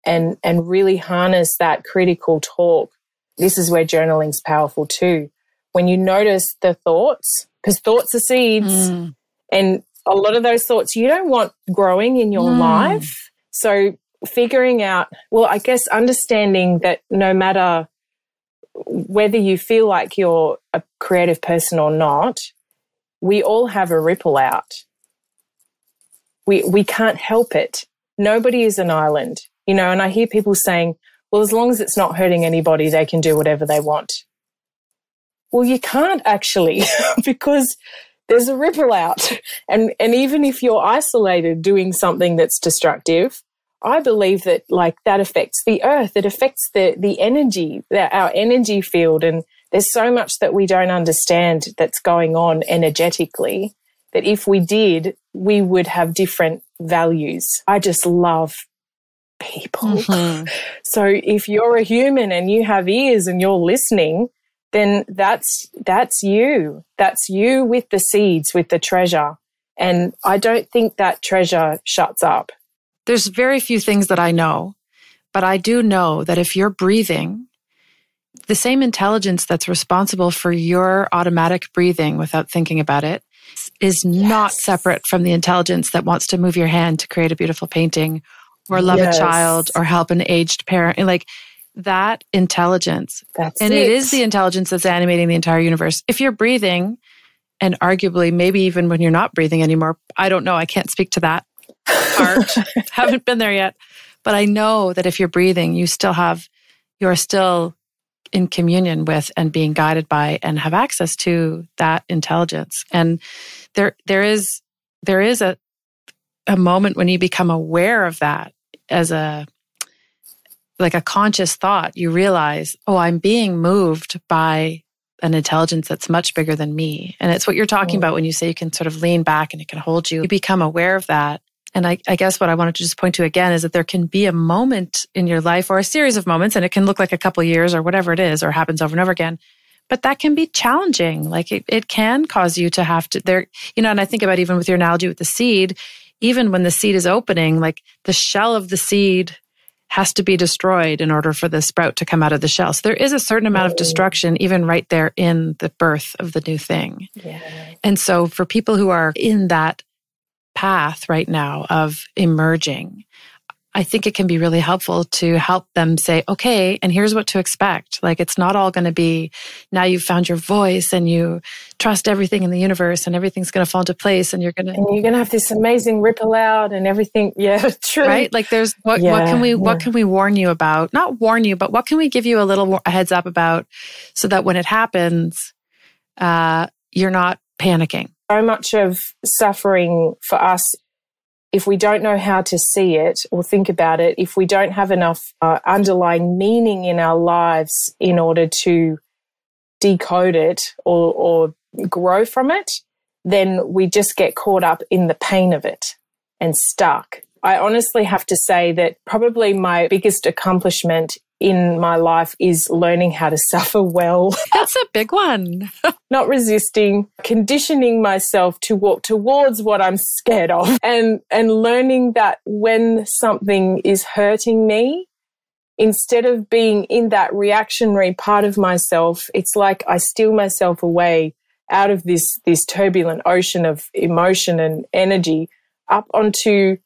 Speaker 1: and and really harness that critical talk this is where journaling's powerful too when you notice the thoughts because thoughts are seeds mm. and a lot of those thoughts you don't want growing in your mm. life so figuring out well i guess understanding that no matter whether you feel like you're a creative person or not, we all have a ripple out. We, we can't help it. Nobody is an island, you know, and I hear people saying, well, as long as it's not hurting anybody, they can do whatever they want. Well, you can't actually because there's a ripple out. And, and even if you're isolated doing something that's destructive, I believe that like that affects the earth. It affects the, the energy, the, our energy field. And there's so much that we don't understand that's going on energetically that if we did, we would have different values. I just love people. Mm-hmm. So if you're a human and you have ears and you're listening, then that's, that's you. That's you with the seeds, with the treasure. And I don't think that treasure shuts up.
Speaker 2: There's very few things that I know, but I do know that if you're breathing, the same intelligence that's responsible for your automatic breathing without thinking about it is yes. not separate from the intelligence that wants to move your hand to create a beautiful painting or love yes. a child or help an aged parent. Like that intelligence.
Speaker 1: That's
Speaker 2: and
Speaker 1: it.
Speaker 2: it is the intelligence that's animating the entire universe. If you're breathing, and arguably maybe even when you're not breathing anymore, I don't know, I can't speak to that part. Haven't been there yet. But I know that if you're breathing, you still have, you're still in communion with and being guided by and have access to that intelligence. And there, there is, there is a, a moment when you become aware of that as a, like a conscious thought. You realize, oh, I'm being moved by an intelligence that's much bigger than me. And it's what you're talking mm. about when you say you can sort of lean back and it can hold you. You become aware of that and I, I, guess what I wanted to just point to again is that there can be a moment in your life or a series of moments, and it can look like a couple years or whatever it is, or happens over and over again. But that can be challenging. Like it, it can cause you to have to there, you know, and I think about even with your analogy with the seed, even when the seed is opening, like the shell of the seed has to be destroyed in order for the sprout to come out of the shell. So there is a certain amount of oh. destruction even right there in the birth of the new thing. Yeah. And so for people who are in that path right now of emerging, I think it can be really helpful to help them say, okay, and here's what to expect. Like it's not all going to be now you've found your voice and you trust everything in the universe and everything's going to fall into place and you're going to
Speaker 1: and you're going to have this amazing ripple out and everything. Yeah, true.
Speaker 2: Right? Like there's what yeah, what can we yeah. what can we warn you about? Not warn you, but what can we give you a little a heads up about so that when it happens, uh, you're not panicking
Speaker 1: so much of suffering for us, if we don't know how to see it or think about it, if we don't have enough uh, underlying meaning in our lives in order to decode it or, or grow from it, then we just get caught up in the pain of it and stuck. I honestly have to say that probably my biggest accomplishment in my life is learning how to suffer well.
Speaker 2: That's a big one.
Speaker 1: Not resisting, conditioning myself to walk towards what I'm scared of and, and learning that when something is hurting me, instead of being in that reactionary part of myself, it's like I steal myself away out of this, this turbulent ocean of emotion and energy up onto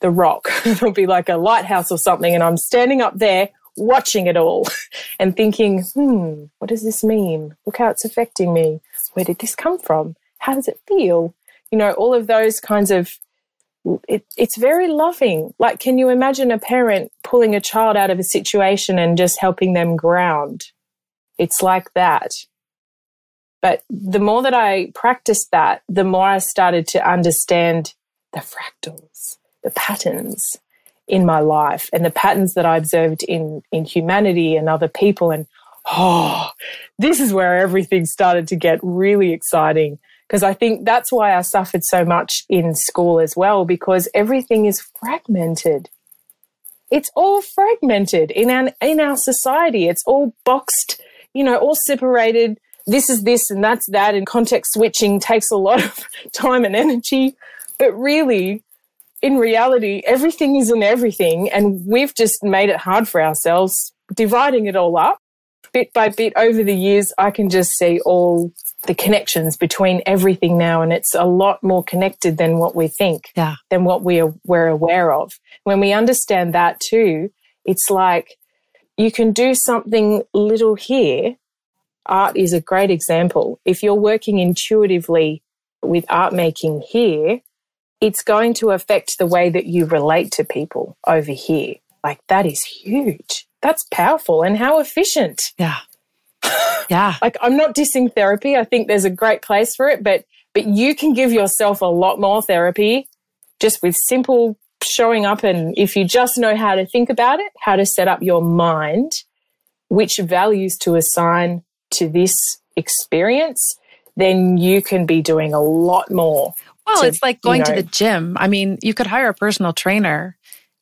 Speaker 1: the rock. It'll be like a lighthouse or something. And I'm standing up there watching it all and thinking, hmm, what does this mean? Look how it's affecting me. Where did this come from? How does it feel? You know, all of those kinds of, it, it's very loving. Like, can you imagine a parent pulling a child out of a situation and just helping them ground? It's like that. But the more that I practiced that, the more I started to understand the fractals, the patterns, in my life and the patterns that I observed in, in humanity and other people. And oh, this is where everything started to get really exciting. Because I think that's why I suffered so much in school as well, because everything is fragmented. It's all fragmented in our, in our society. It's all boxed, you know, all separated. This is this and that's that. And context switching takes a lot of time and energy. But really, in reality, everything is in everything. And we've just made it hard for ourselves, dividing it all up bit by bit over the years. I can just see all the connections between everything now. And it's a lot more connected than what we think,
Speaker 2: yeah.
Speaker 1: than what we are, we're aware of. When we understand that too, it's like you can do something little here. Art is a great example. If you're working intuitively with art making here, it's going to affect the way that you relate to people over here. Like that is huge. That's powerful and how efficient.
Speaker 2: Yeah. Yeah.
Speaker 1: like I'm not dissing therapy. I think there's a great place for it, but but you can give yourself a lot more therapy just with simple showing up and if you just know how to think about it, how to set up your mind, which values to assign to this experience, then you can be doing a lot more
Speaker 2: well, to, it's like going you know, to the gym. I mean, you could hire a personal trainer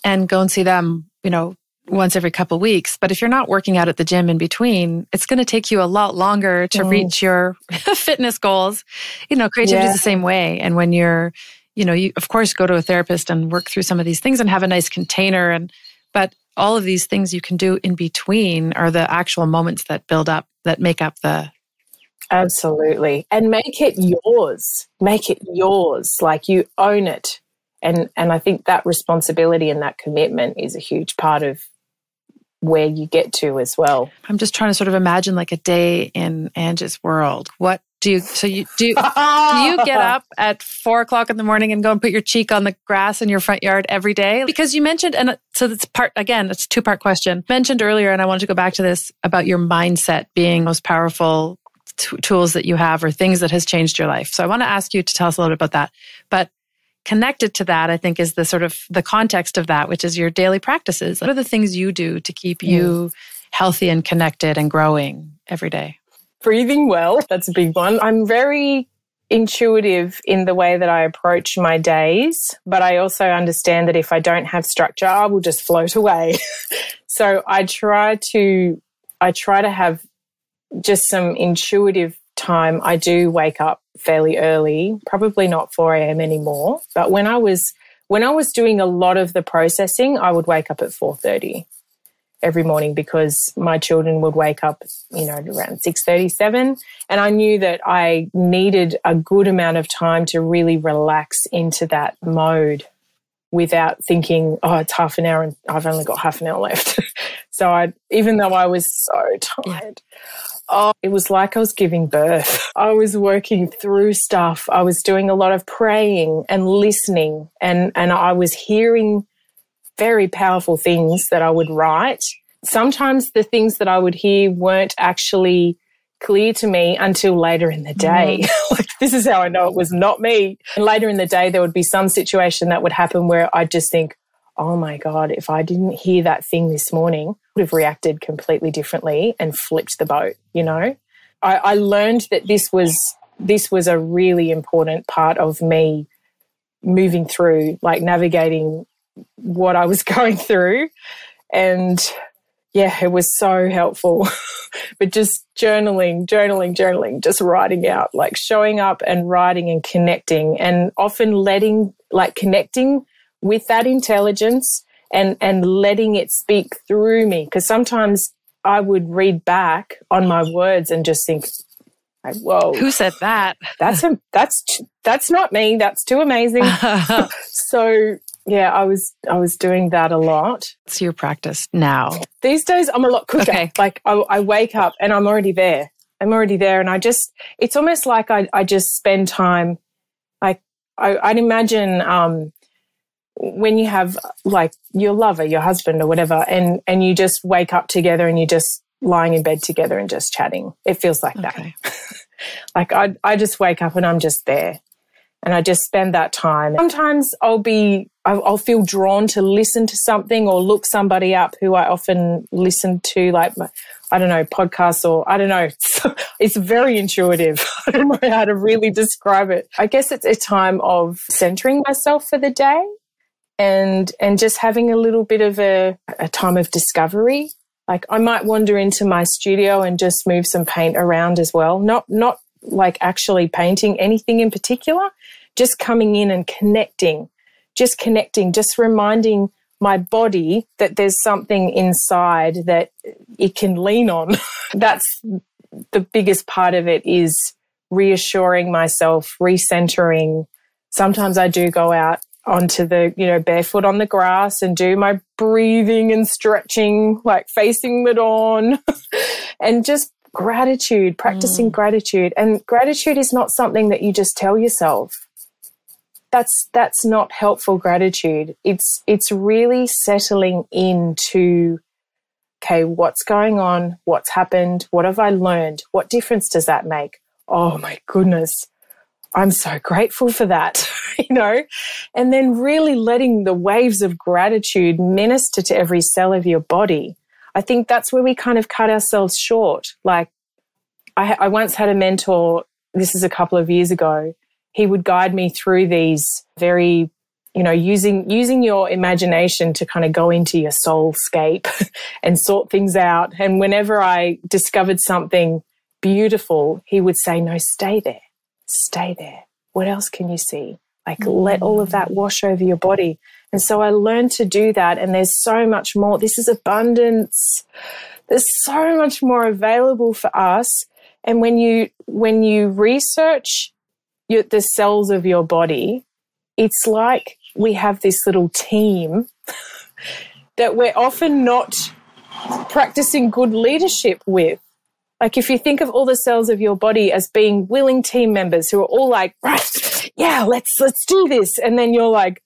Speaker 2: and go and see them, you know, once every couple weeks. But if you're not working out at the gym in between, it's going to take you a lot longer to mm. reach your fitness goals. You know, creativity yeah. is the same way. And when you're, you know, you of course go to a therapist and work through some of these things and have a nice container and but all of these things you can do in between are the actual moments that build up that make up the
Speaker 1: Absolutely. And make it yours. Make it yours. Like you own it. And and I think that responsibility and that commitment is a huge part of where you get to as well.
Speaker 2: I'm just trying to sort of imagine like a day in Ange's world. What do you so you do do you get up at four o'clock in the morning and go and put your cheek on the grass in your front yard every day? Because you mentioned and so it's part again, it's a two part question. Mentioned earlier, and I wanted to go back to this about your mindset being most powerful t- tools that you have or things that has changed your life. So I want to ask you to tell us a little bit about that. But connected to that, I think is the sort of the context of that, which is your daily practices. What are the things you do to keep mm. you healthy and connected and growing every day?
Speaker 1: Breathing well, that's a big one. I'm very intuitive in the way that I approach my days, but I also understand that if I don't have structure, I will just float away. so I try to I try to have just some intuitive time, I do wake up fairly early, probably not 4 a.m. anymore. But when I was when I was doing a lot of the processing, I would wake up at 4:30 every morning because my children would wake up, you know, around 6:37 and I knew that I needed a good amount of time to really relax into that mode without thinking, oh, it's half an hour and I've only got half an hour left. so I even though I was so tired, Oh, it was like I was giving birth. I was working through stuff. I was doing a lot of praying and listening and, and I was hearing very powerful things that I would write. Sometimes the things that I would hear weren't actually clear to me until later in the day. Mm. like, this is how I know it was not me. And later in the day, there would be some situation that would happen where I'd just think, oh my God, if I didn't hear that thing this morning, I would have reacted completely differently and flipped the boat, you know? I, I learned that this was this was a really important part of me moving through, like navigating what I was going through. And yeah, it was so helpful. but just journaling, journaling, journaling, just writing out, like showing up and writing and connecting and often letting, like connecting with that intelligence and, and letting it speak through me. Cause sometimes I would read back on my words and just think, like, whoa.
Speaker 2: Who said that?
Speaker 1: That's, a, that's, that's not me. That's too amazing. so yeah, I was I was doing that a lot.
Speaker 2: It's your practice now.
Speaker 1: These days, I'm a lot quicker. Okay. Like I, I wake up and I'm already there. I'm already there, and I just it's almost like I I just spend time. Like I, I'd imagine um, when you have like your lover, your husband, or whatever, and and you just wake up together and you're just lying in bed together and just chatting. It feels like okay. that. like I I just wake up and I'm just there and I just spend that time. Sometimes I'll be, I'll feel drawn to listen to something or look somebody up who I often listen to, like, I don't know, podcasts or I don't know. It's, very intuitive. I don't know how to really describe it. I guess it's a time of centering myself for the day and, and just having a little bit of a, a time of discovery. Like I might wander into my studio and just move some paint around as well. Not, not like actually painting anything in particular, just coming in and connecting, just connecting, just reminding my body that there's something inside that it can lean on. That's the biggest part of it is reassuring myself, recentering. Sometimes I do go out onto the, you know, barefoot on the grass and do my breathing and stretching, like facing the dawn and just gratitude, practicing mm. gratitude. And gratitude is not something that you just tell yourself. That's that's not helpful gratitude. It's it's really settling into okay, what's going on? What's happened? What have I learned? What difference does that make? Oh my goodness. I'm so grateful for that, you know, and then really letting the waves of gratitude minister to every cell of your body. I think that's where we kind of cut ourselves short. Like, I, I once had a mentor, this is a couple of years ago, he would guide me through these very you know using using your imagination to kind of go into your soulscape and sort things out. And whenever i discovered something beautiful he would say no stay there stay there what else can you see like mm. let all of that wash over your body and so I learned to do that. And there's so much more. This is abundance. There's so much more available for us. And when you, when you research your, the cells of your body, it's like we have this little team that we're often not practicing good leadership with. Like if you think of all the cells of your body as being willing team members who are all like, right, yeah, let's let's do this. And then you're like,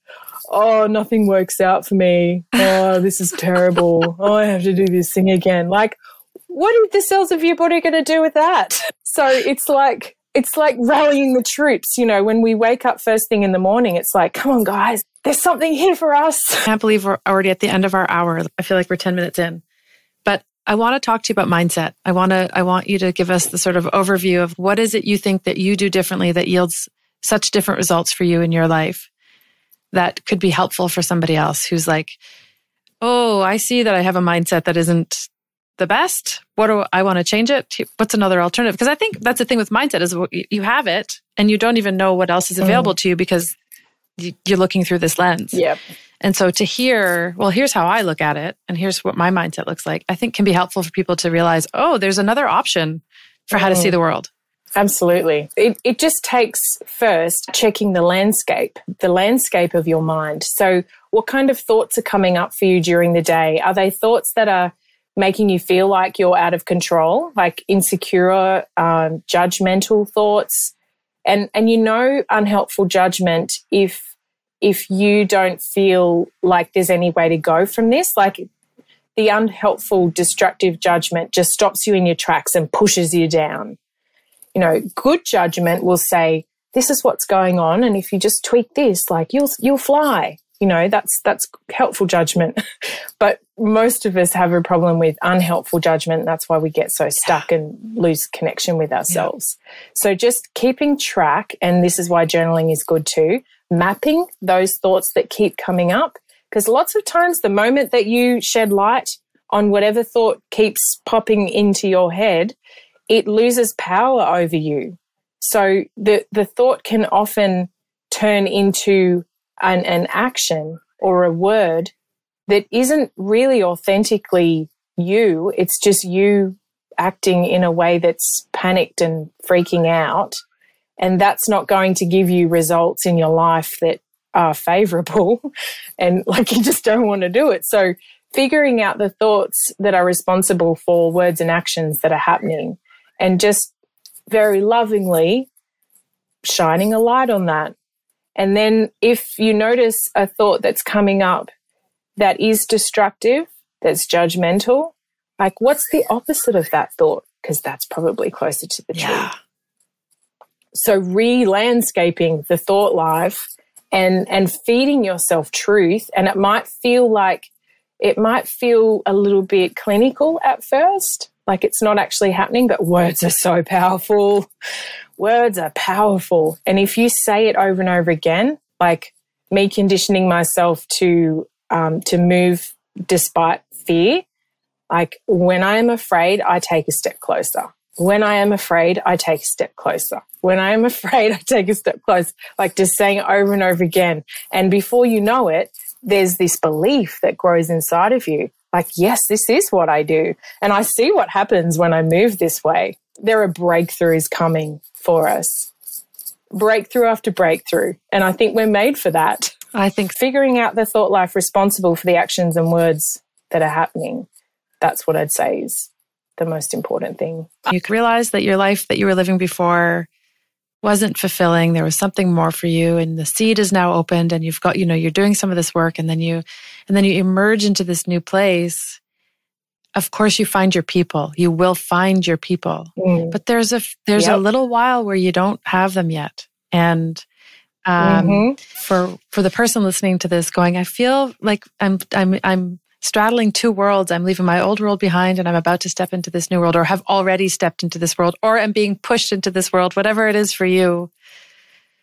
Speaker 1: oh, nothing works out for me. Oh, this is terrible. oh, I have to do this thing again. Like, what are the cells of your body going to do with that? So it's like, it's like rallying the troops. You know, when we wake up first thing in the morning, it's like, come on, guys, there's something here for us.
Speaker 2: I can't believe we're already at the end of our hour. I feel like we're 10 minutes in. I want to talk to you about mindset. I want to, I want you to give us the sort of overview of what is it you think that you do differently that yields such different results for you in your life that could be helpful for somebody else who's like, oh, I see that I have a mindset that isn't the best. What do I want to change it? What's another alternative? Because I think that's the thing with mindset is you have it and you don't even know what else is mm. available mm. to you because you're looking through this lens.
Speaker 1: Yep.
Speaker 2: And so to hear, well, here's how I look at it and here's what my mindset looks like, I think can be helpful for people to realize, oh, there's another option for how to see mm. the world.
Speaker 1: Absolutely. It, it just takes first checking the landscape, the landscape of your mind. So, what kind of thoughts are coming up for you during the day? Are they thoughts that are making you feel like you're out of control, like insecure, um, judgmental thoughts? And, and you know, unhelpful judgment if, if you don't feel like there's any way to go from this, like the unhelpful, destructive judgment just stops you in your tracks and pushes you down you know, good judgment will say, this is what's going on. And if you just tweak this, like you'll, you'll fly. You know, that's, that's helpful judgment. but most of us have a problem with unhelpful judgment. That's why we get so stuck and lose connection with ourselves. Yeah. So just keeping track, and this is why journaling is good too, mapping those thoughts that keep coming up. Because lots of times the moment that you shed light on whatever thought keeps popping into your head, it loses power over you. So the, the thought can often turn into an, an action or a word that isn't really authentically you. It's just you acting in a way that's panicked and freaking out. And that's not going to give you results in your life that are favorable. and like you just don't want to do it. So figuring out the thoughts that are responsible for words and actions that are happening and just very lovingly shining a light on that. And then if you notice a thought that's coming up that is destructive, that's judgmental, like what's the opposite of that thought? Because that's probably closer to the yeah. truth. So re-landscaping the thought life and and feeding yourself truth and it might feel like it might feel a little bit clinical at first like it's not actually happening but words are so powerful words are powerful and if you say it over and over again like me conditioning myself to um, to move despite fear like when i am afraid i take a step closer when I am afraid, I take a step closer. When I am afraid, I take a step closer. Like just saying over and over again. And before you know it, there's this belief that grows inside of you. Like, yes, this is what I do. And I see what happens when I move this way. There are breakthroughs coming for us. Breakthrough after breakthrough. And I think we're made for that.
Speaker 2: I think
Speaker 1: figuring out the thought life responsible for the actions and words that are happening. That's what I'd say is the most important thing.
Speaker 2: You realize that your life that you were living before wasn't fulfilling. There was something more for you and the seed is now opened and you've got, you know, you're doing some of this work and then you, and then you emerge into this new place. Of course you find your people. You will find your people. Mm. But there's a, there's yep. a little while where you don't have them yet. And, um, mm-hmm. for, for the person listening to this going, I feel like I'm, I'm, I'm straddling two worlds. I'm leaving my old world behind and I'm about to step into this new world or have already stepped into this world or am being pushed into this world, whatever it is for you.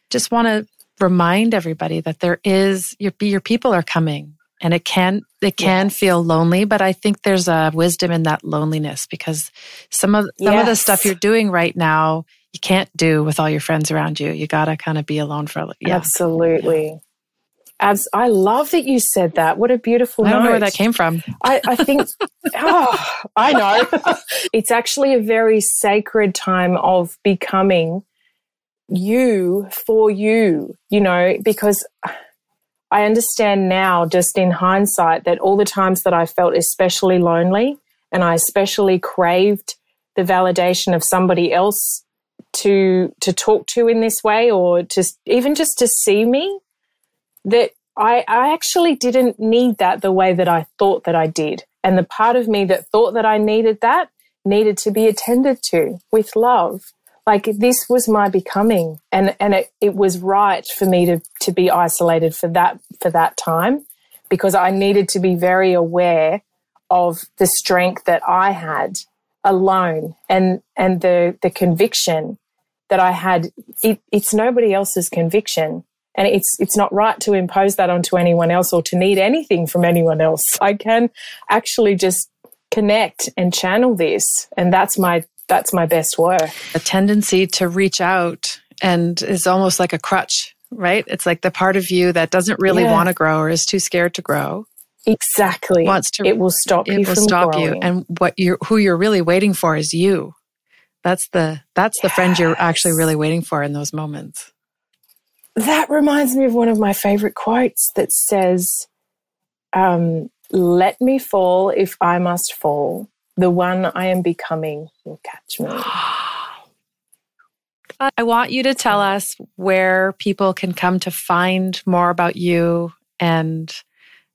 Speaker 2: Just want to remind everybody that there is your your people are coming and it can it can yes. feel lonely, but I think there's a wisdom in that loneliness because some of some yes. of the stuff you're doing right now you can't do with all your friends around you. You got to kind of be alone for a
Speaker 1: yeah. Absolutely. Abs- I love that you said that. What a beautiful
Speaker 2: I don't
Speaker 1: note.
Speaker 2: know where that came from.
Speaker 1: I, I think, oh, I know. it's actually a very sacred time of becoming you for you, you know, because I understand now, just in hindsight, that all the times that I felt especially lonely and I especially craved the validation of somebody else to to talk to in this way or just even just to see me that I, I actually didn't need that the way that I thought that I did. And the part of me that thought that I needed that needed to be attended to with love. Like this was my becoming and, and it, it was right for me to, to be isolated for that, for that time because I needed to be very aware of the strength that I had alone and, and the, the conviction that I had. It, it's nobody else's conviction. And it's, it's not right to impose that onto anyone else or to need anything from anyone else. I can actually just connect and channel this. And that's my, that's my best work.
Speaker 2: A tendency to reach out and is almost like a crutch, right? It's like the part of you that doesn't really yeah. want to grow or is too scared to grow.
Speaker 1: Exactly.
Speaker 2: Wants to,
Speaker 1: it will stop
Speaker 2: it
Speaker 1: you
Speaker 2: will stop
Speaker 1: growing.
Speaker 2: you. And what you're, who you're really waiting for is you. That's the, that's yes. the friend you're actually really waiting for in those moments.
Speaker 1: That reminds me of one of my favorite quotes that says, um, Let me fall if I must fall. The one I am becoming will catch me.
Speaker 2: I want you to tell us where people can come to find more about you and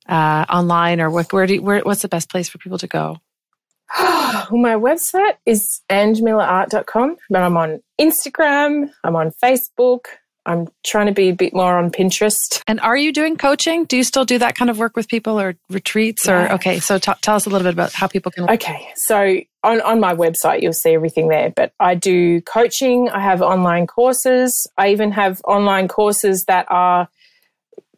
Speaker 2: uh, online, or what, where do you, where, what's the best place for people to go?
Speaker 1: well, my website is angemillerart.com, but I'm on Instagram, I'm on Facebook, I'm trying to be a bit more on Pinterest.
Speaker 2: And are you doing coaching? Do you still do that kind of work with people or retreats yeah. or okay, so t- tell us a little bit about how people can
Speaker 1: Okay. So on on my website you'll see everything there, but I do coaching, I have online courses, I even have online courses that are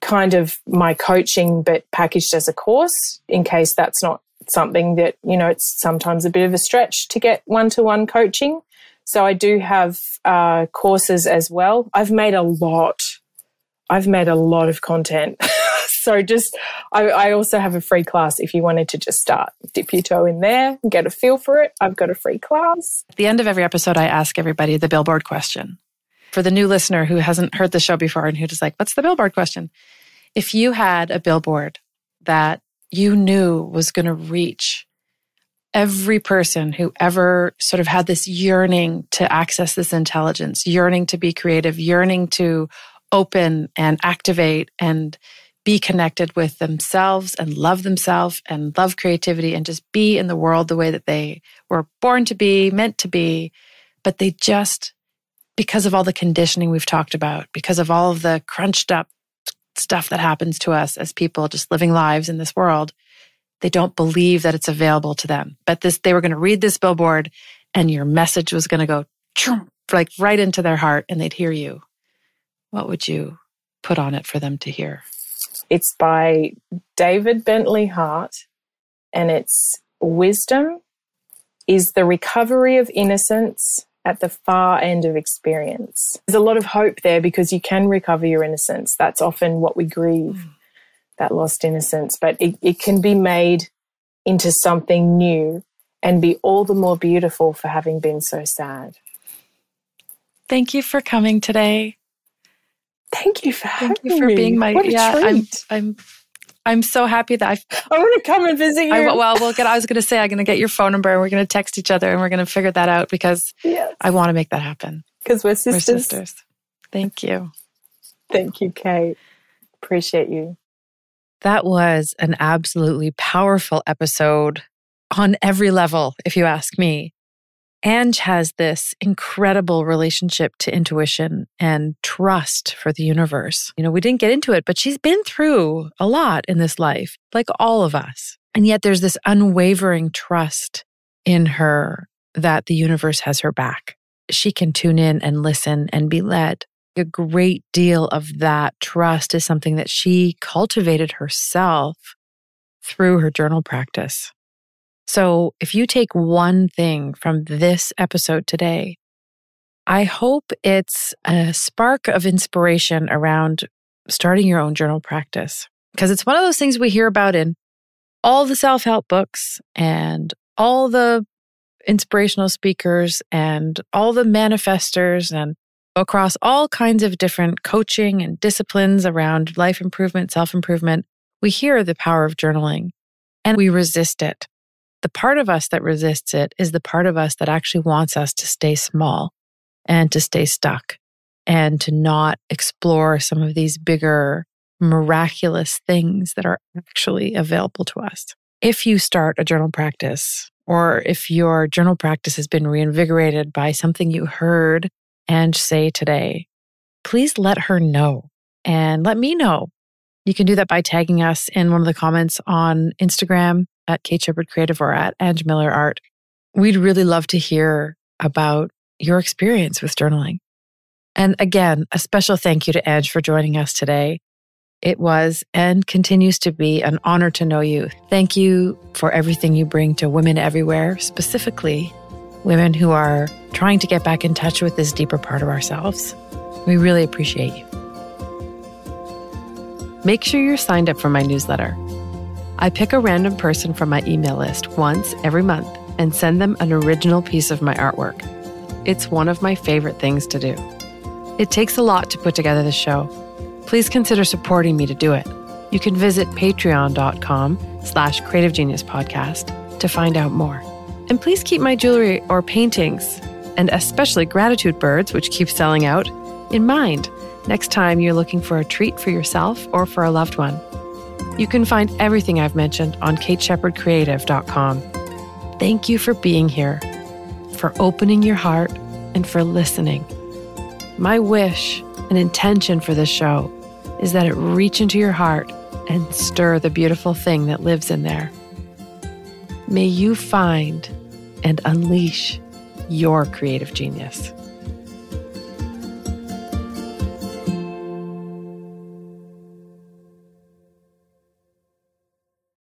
Speaker 1: kind of my coaching but packaged as a course in case that's not something that, you know, it's sometimes a bit of a stretch to get one to one coaching. So I do have uh, courses as well. I've made a lot. I've made a lot of content. so just, I, I, also have a free class if you wanted to just start, dip your toe in there, get a feel for it. I've got a free class.
Speaker 2: At the end of every episode, I ask everybody the billboard question. For the new listener who hasn't heard the show before and who's just like, what's the billboard question? If you had a billboard that you knew was going to reach every person who ever sort of had this yearning to access this intelligence, yearning to be creative, yearning to open and activate and be connected with themselves and love themselves and love creativity and just be in the world the way that they were born to be, meant to be. But they just, because of all the conditioning we've talked about, because of all of the crunched up stuff that happens to us as people just living lives in this world, they don't believe that it's available to them. But this, they were going to read this billboard and your message was going to go like right into their heart and they'd hear you. What would you put on it for them to hear?
Speaker 1: It's by David Bentley Hart and it's wisdom is the recovery of innocence at the far end of experience. There's a lot of hope there because you can recover your innocence. That's often what we grieve, mm. That lost innocence, but it, it can be made into something new and be all the more beautiful for having been so sad.
Speaker 2: Thank you for coming today.
Speaker 1: Thank you for
Speaker 2: Thank you for me. being my
Speaker 1: what a
Speaker 2: yeah.
Speaker 1: Treat.
Speaker 2: I'm I'm I'm so happy that I've,
Speaker 1: I want to come and visit you.
Speaker 2: I, well, we'll get. I was going to say I'm going to get your phone number and we're going to text each other and we're going to figure that out because yes. I want to make that happen.
Speaker 1: Because we're sisters.
Speaker 2: We're sisters. Thank you.
Speaker 1: Thank you, Kate. Appreciate you.
Speaker 2: That was an absolutely powerful episode on every level, if you ask me. Ange has this incredible relationship to intuition and trust for the universe. You know, we didn't get into it, but she's been through a lot in this life, like all of us. And yet there's this unwavering trust in her that the universe has her back. She can tune in and listen and be led. A great deal of that trust is something that she cultivated herself through her journal practice. So if you take one thing from this episode today, I hope it's a spark of inspiration around starting your own journal practice. Because it's one of those things we hear about in all the self help books and all the inspirational speakers and all the manifestors and across all kinds of different coaching and disciplines around life improvement, self improvement. We hear the power of journaling and we resist it. The part of us that resists it is the part of us that actually wants us to stay small and to stay stuck and to not explore some of these bigger, miraculous things that are actually available to us. If you start a journal practice, or if your journal practice has been reinvigorated by something you heard and say today, please let her know and let me know. You can do that by tagging us in one of the comments on Instagram at Kate Shepherd Creative or at Ange Miller Art. We'd really love to hear about your experience with journaling. And again, a special thank you to Ange for joining us today. It was and continues to be an honor to know you. Thank you for everything you bring to women everywhere, specifically women who are trying to get back in touch with this deeper part of ourselves. We really appreciate you. Make sure you're signed up for my newsletter. I pick a random person from my email list once every month and send them an original piece of my artwork. It's one of my favorite things to do. It takes a lot to put together the show. Please consider supporting me to do it. You can visit patreon.com slash creative genius podcast to find out more. And please keep my jewelry or paintings, and especially gratitude birds, which keep selling out, in mind next time you're looking for a treat for yourself or for a loved one. You can find everything I've mentioned on kateshepherdcreative.com. Thank you for being here, for opening your heart, and for listening. My wish and intention for this show is that it reach into your heart and stir the beautiful thing that lives in there. May you find and unleash your creative genius.